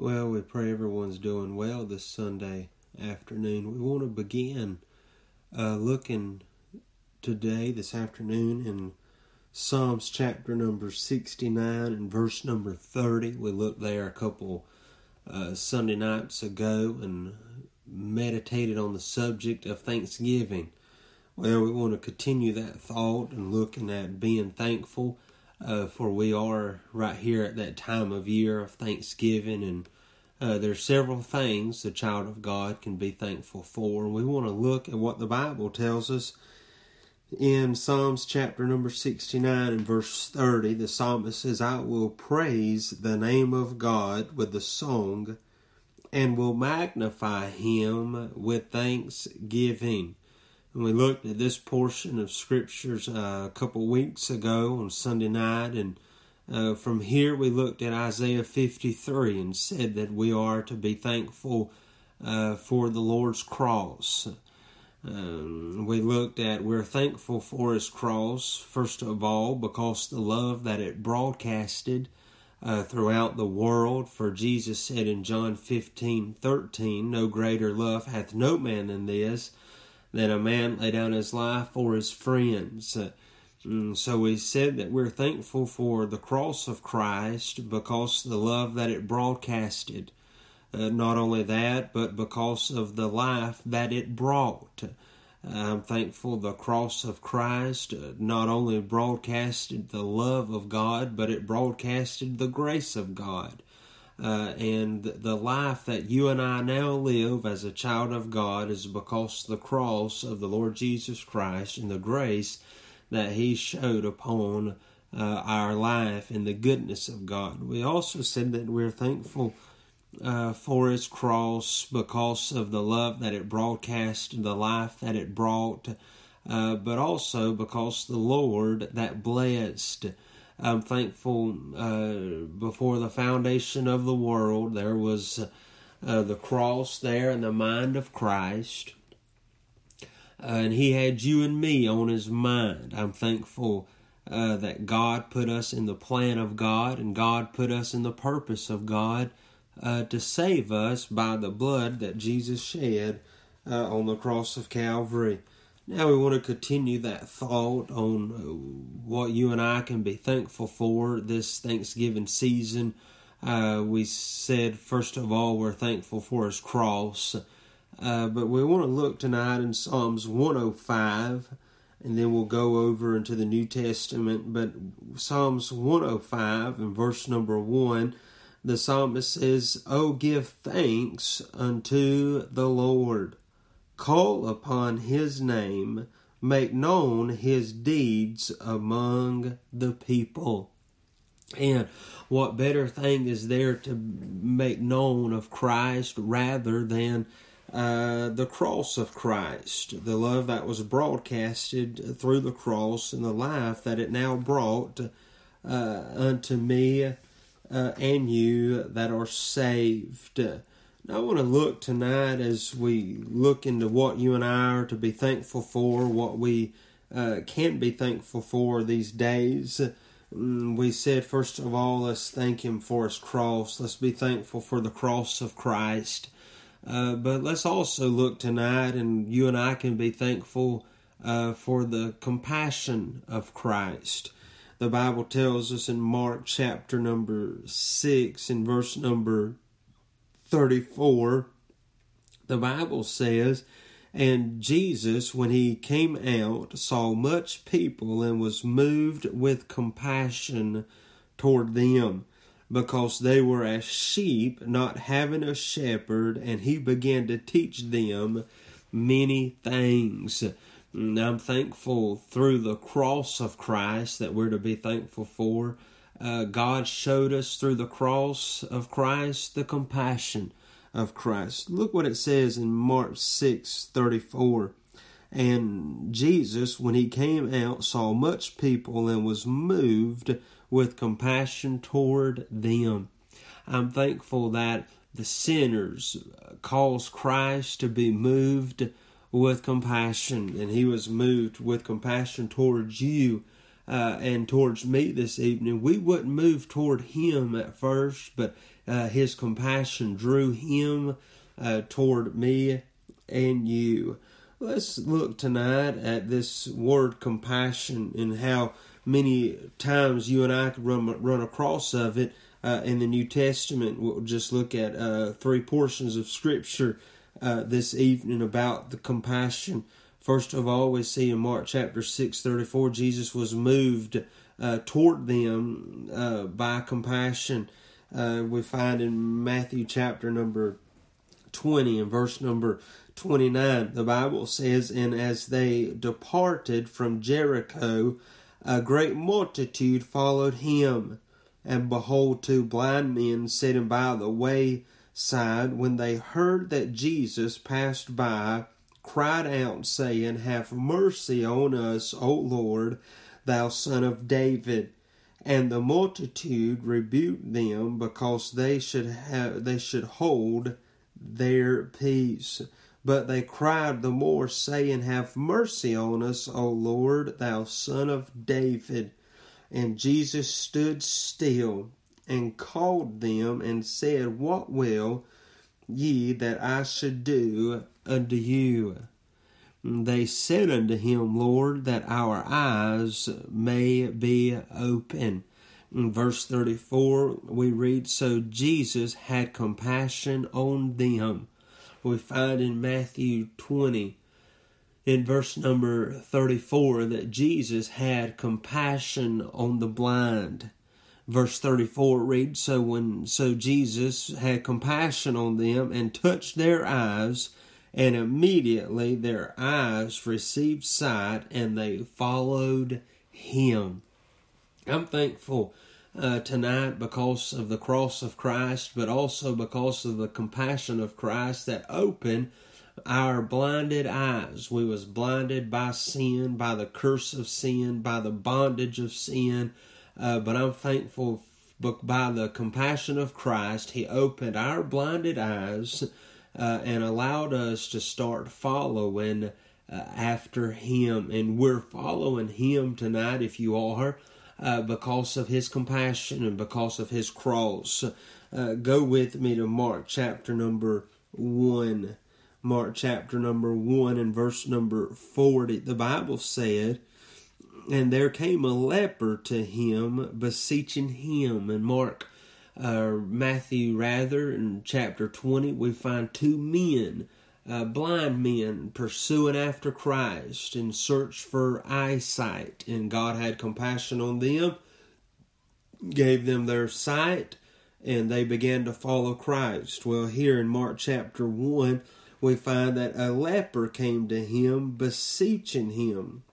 Well, we pray everyone's doing well this Sunday afternoon. We want to begin uh, looking today, this afternoon, in Psalms chapter number 69 and verse number 30. We looked there a couple uh, Sunday nights ago and meditated on the subject of Thanksgiving. Well, we want to continue that thought and looking at being thankful uh, for we are right here at that time of year of Thanksgiving, and uh, there's several things the child of God can be thankful for. We want to look at what the Bible tells us in Psalms chapter number 69 and verse 30. The psalmist says, I will praise the name of God with the song and will magnify him with thanksgiving. And we looked at this portion of scriptures uh, a couple weeks ago on Sunday night, and uh, from here we looked at Isaiah 53 and said that we are to be thankful uh, for the Lord's cross. Um, we looked at we're thankful for His cross, first of all, because the love that it broadcasted uh, throughout the world. For Jesus said in John 15 13, No greater love hath no man than this that a man lay down his life for his friends. Uh, so we said that we're thankful for the cross of Christ because the love that it broadcasted. Uh, not only that, but because of the life that it brought. I'm thankful the cross of Christ uh, not only broadcasted the love of God, but it broadcasted the grace of God uh, and the life that you and I now live as a child of God is because the cross of the Lord Jesus Christ and the grace that He showed upon uh, our life and the goodness of God. We also said that we're thankful uh, for His cross because of the love that it broadcast, and the life that it brought, uh, but also because the Lord that blessed I'm thankful uh, before the foundation of the world, there was uh, the cross there in the mind of Christ. And he had you and me on his mind. I'm thankful uh, that God put us in the plan of God and God put us in the purpose of God uh, to save us by the blood that Jesus shed uh, on the cross of Calvary. Now we want to continue that thought on uh, what you and I can be thankful for this Thanksgiving season. Uh, we said, first of all, we're thankful for His cross. Uh, but we want to look tonight in Psalms 105, and then we'll go over into the New Testament. But Psalms 105 and verse number 1, the psalmist says, Oh, give thanks unto the Lord call upon his name, make known his deeds among the people. And what better thing is there to make known of Christ rather than uh, the cross of Christ, the love that was broadcasted through the cross and the life that it now brought uh, unto me uh, and you that are saved. I want to look tonight as we look into what you and I are to be thankful for, what we uh, can be thankful for these days. Mm, we said, first of all, let's thank Him for His cross. Let's be thankful for the cross of Christ. Uh, but let's also look tonight, and you and I can be thankful uh, for the compassion of Christ. The Bible tells us in Mark chapter number 6, in verse number 34, the Bible says, And Jesus, when he came out, saw much people and was moved with compassion toward them, because they were as sheep not having a shepherd, and he began to teach them many things. And I'm thankful through the cross of Christ that we're to be thankful for uh, God showed us through the cross of Christ the compassion of Christ. Look what it says in Mark 6 34. And Jesus, when he came out, saw much people and was moved with compassion toward them. I'm thankful that the sinners caused Christ to be moved with compassion, and he was moved with compassion towards you uh, and towards me this evening, we wouldn't move toward him at first, but uh, His compassion drew Him uh, toward me and you. Let's look tonight at this word compassion and how many times you and I could run run across of it uh, in the New Testament. We'll just look at uh, three portions of Scripture uh, this evening about the compassion. First of all, we see in Mark chapter six thirty four, Jesus was moved uh, toward them uh, by compassion. Uh, we find in Matthew chapter number 20 and verse number 29, the Bible says, And as they departed from Jericho, a great multitude followed him. And behold, two blind men sitting by the wayside, when they heard that Jesus passed by, cried out, saying, Have mercy on us, O Lord, thou son of David. And the multitude rebuked them because they should have they should hold their peace. But they cried the more, saying, Have mercy on us, O Lord, thou son of David. And Jesus stood still and called them and said, What will ye that I should do unto you? They said unto him, Lord, that our eyes may be open. In verse 34, we read, So Jesus had compassion on them we find in Matthew 20, in verse number 34, that Jesus had compassion on the blind. Verse 34 reads, So when so Jesus had compassion on them and touched their eyes, and immediately their eyes received sight, and they followed him. I'm thankful uh, tonight because of the cross of Christ, but also because of the compassion of Christ that opened our blinded eyes. We was blinded by sin, by the curse of sin, by the bondage of sin. Uh, but I'm thankful by the compassion of Christ, He opened our blinded eyes uh, and allowed us to start following uh, after Him. And we're following Him tonight, if you are uh, because of his compassion and because of his cross. Uh, go with me to Mark chapter number 1. Mark chapter number 1 and verse number 40. The Bible said, And there came a leper to him, beseeching him. And Mark, uh, Matthew rather, in chapter 20, we find two men uh, blind men pursuing after Christ in search for eyesight, and God had compassion on them, gave them their sight, and they began to follow Christ. Well, here in Mark chapter 1, we find that a leper came to him, beseeching him,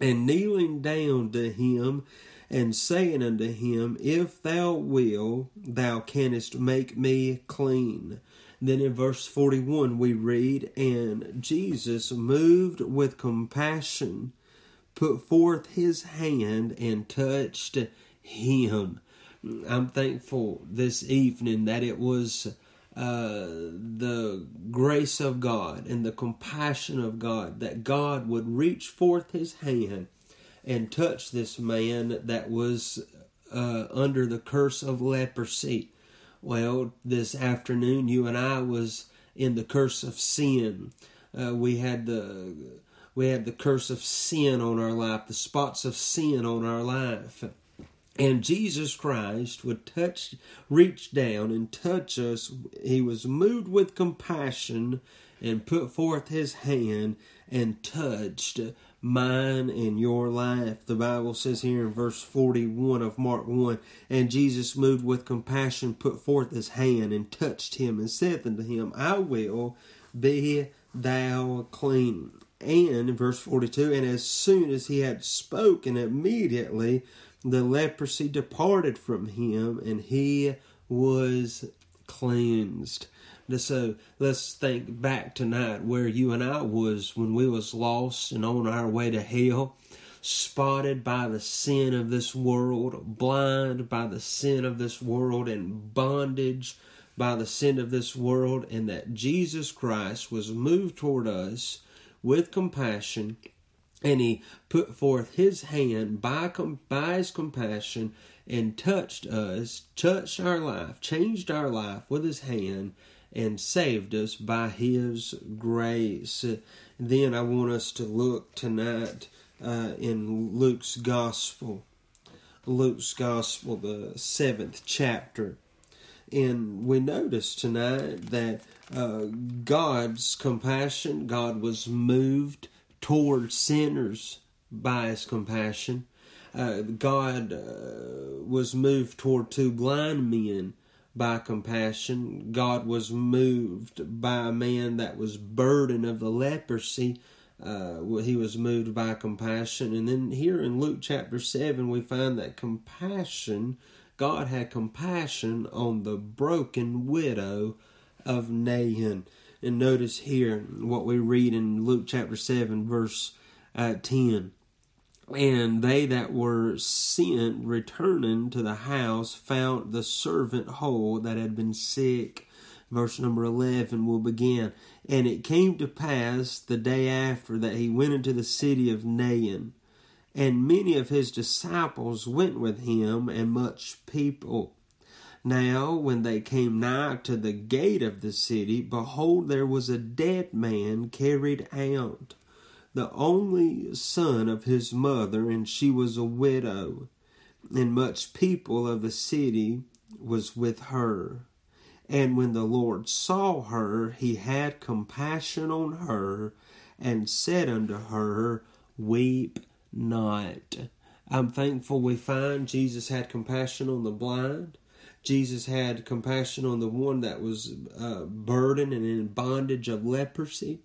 and kneeling down to him, and saying unto him, If thou will, thou canst make me clean. Then in verse 41, we read, And Jesus, moved with compassion, put forth his hand and touched him. I'm thankful this evening that it was uh, the grace of God and the compassion of God that God would reach forth his hand and touch this man that was uh, under the curse of leprosy. Well, this afternoon, you and I was in the curse of sin. Uh, we had the we had the curse of sin on our life, the spots of sin on our life. And Jesus Christ would touch, reach down and touch us. He was moved with compassion and put forth his hand and touched mine and your life. The Bible says here in verse 41 of Mark 1 And Jesus, moved with compassion, put forth his hand and touched him and said unto him, I will be thou clean. And in verse 42 And as soon as he had spoken, immediately the leprosy departed from him, and he was cleansed. So let's think back tonight where you and I was when we was lost and on our way to hell, spotted by the sin of this world, blind by the sin of this world, and bondage by the sin of this world, and that Jesus Christ was moved toward us with compassion and he put forth his hand by, by his compassion and touched us, touched our life, changed our life with his hand, and saved us by his grace. Then I want us to look tonight uh, in Luke's Gospel. Luke's Gospel, the seventh chapter. And we notice tonight that uh, God's compassion, God was moved toward sinners by his compassion. Uh, God uh, was moved toward two blind men by compassion. God was moved by a man that was burdened of the leprosy. Uh, he was moved by compassion. And then here in Luke chapter 7, we find that compassion, God had compassion on the broken widow of Nain. And notice here what we read in Luke chapter 7, verse uh, 10. And they that were sent returning to the house found the servant whole that had been sick. Verse number 11 will begin. And it came to pass the day after that he went into the city of Nain, and many of his disciples went with him, and much people. Now, when they came nigh to the gate of the city, behold, there was a dead man carried out the only son of his mother, and she was a widow, and much people of the city was with her. And when the Lord saw her, he had compassion on her, and said unto her, Weep not. I'm thankful we find Jesus had compassion on the blind. Jesus had compassion on the one that was uh, burdened and in bondage of leprosy.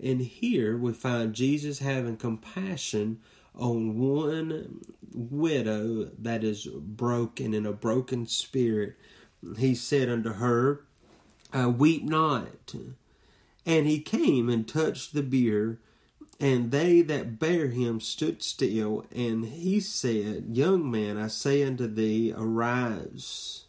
And here we find Jesus having compassion on one widow that is broken in a broken spirit. He said unto her, uh, Weep not. And he came and touched the bier, and they that bare him stood still. And he said, Young man, I say unto thee, arise.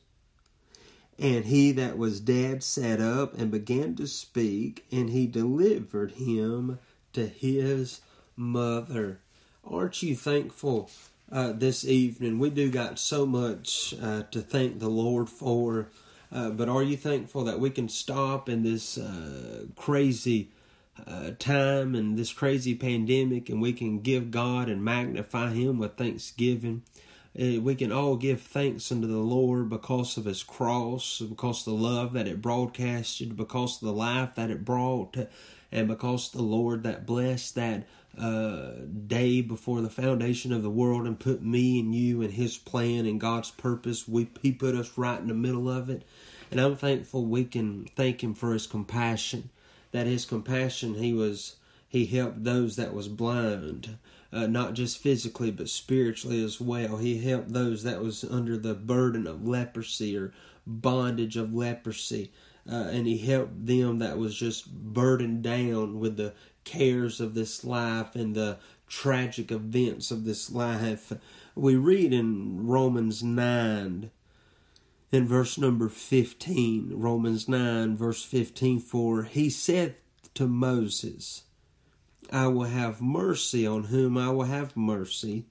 And he that was dead sat up and began to speak, and he delivered him to his mother. Aren't you thankful uh, this evening? We do got so much uh, to thank the Lord for, uh, but are you thankful that we can stop in this uh, crazy uh, time and this crazy pandemic and we can give God and magnify Him with thanksgiving? We can all give thanks unto the Lord because of His cross, because of the love that it broadcasted, because of the life that it brought, and because the Lord that blessed that uh, day before the foundation of the world and put me and you in His plan and God's purpose. We He put us right in the middle of it, and I'm thankful we can thank Him for His compassion. That His compassion, He was He helped those that was blind uh, not just physically but spiritually as well. He helped those that was under the burden of leprosy or bondage of leprosy. Uh, and he helped them that was just burdened down with the cares of this life and the tragic events of this life. We read in Romans 9 in verse number 15, Romans 9, verse 15, for he said to Moses, I will have mercy on whom I will have mercy,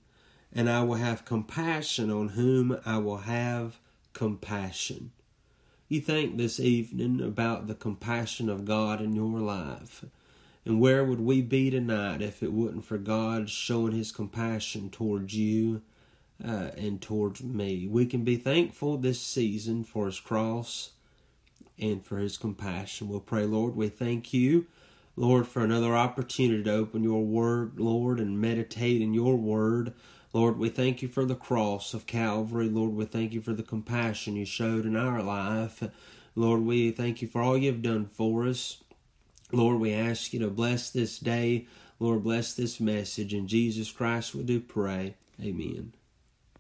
and I will have compassion on whom I will have compassion. You think this evening about the compassion of God in your life. And where would we be tonight if it wasn't for God showing His compassion towards you uh, and towards me? We can be thankful this season for His cross and for His compassion. We'll pray, Lord, we thank you Lord, for another opportunity to open your word, Lord, and meditate in your word. Lord, we thank you for the cross of Calvary. Lord, we thank you for the compassion you showed in our life. Lord, we thank you for all you've done for us. Lord, we ask you to bless this day. Lord, bless this message. In Jesus Christ we do pray. Amen.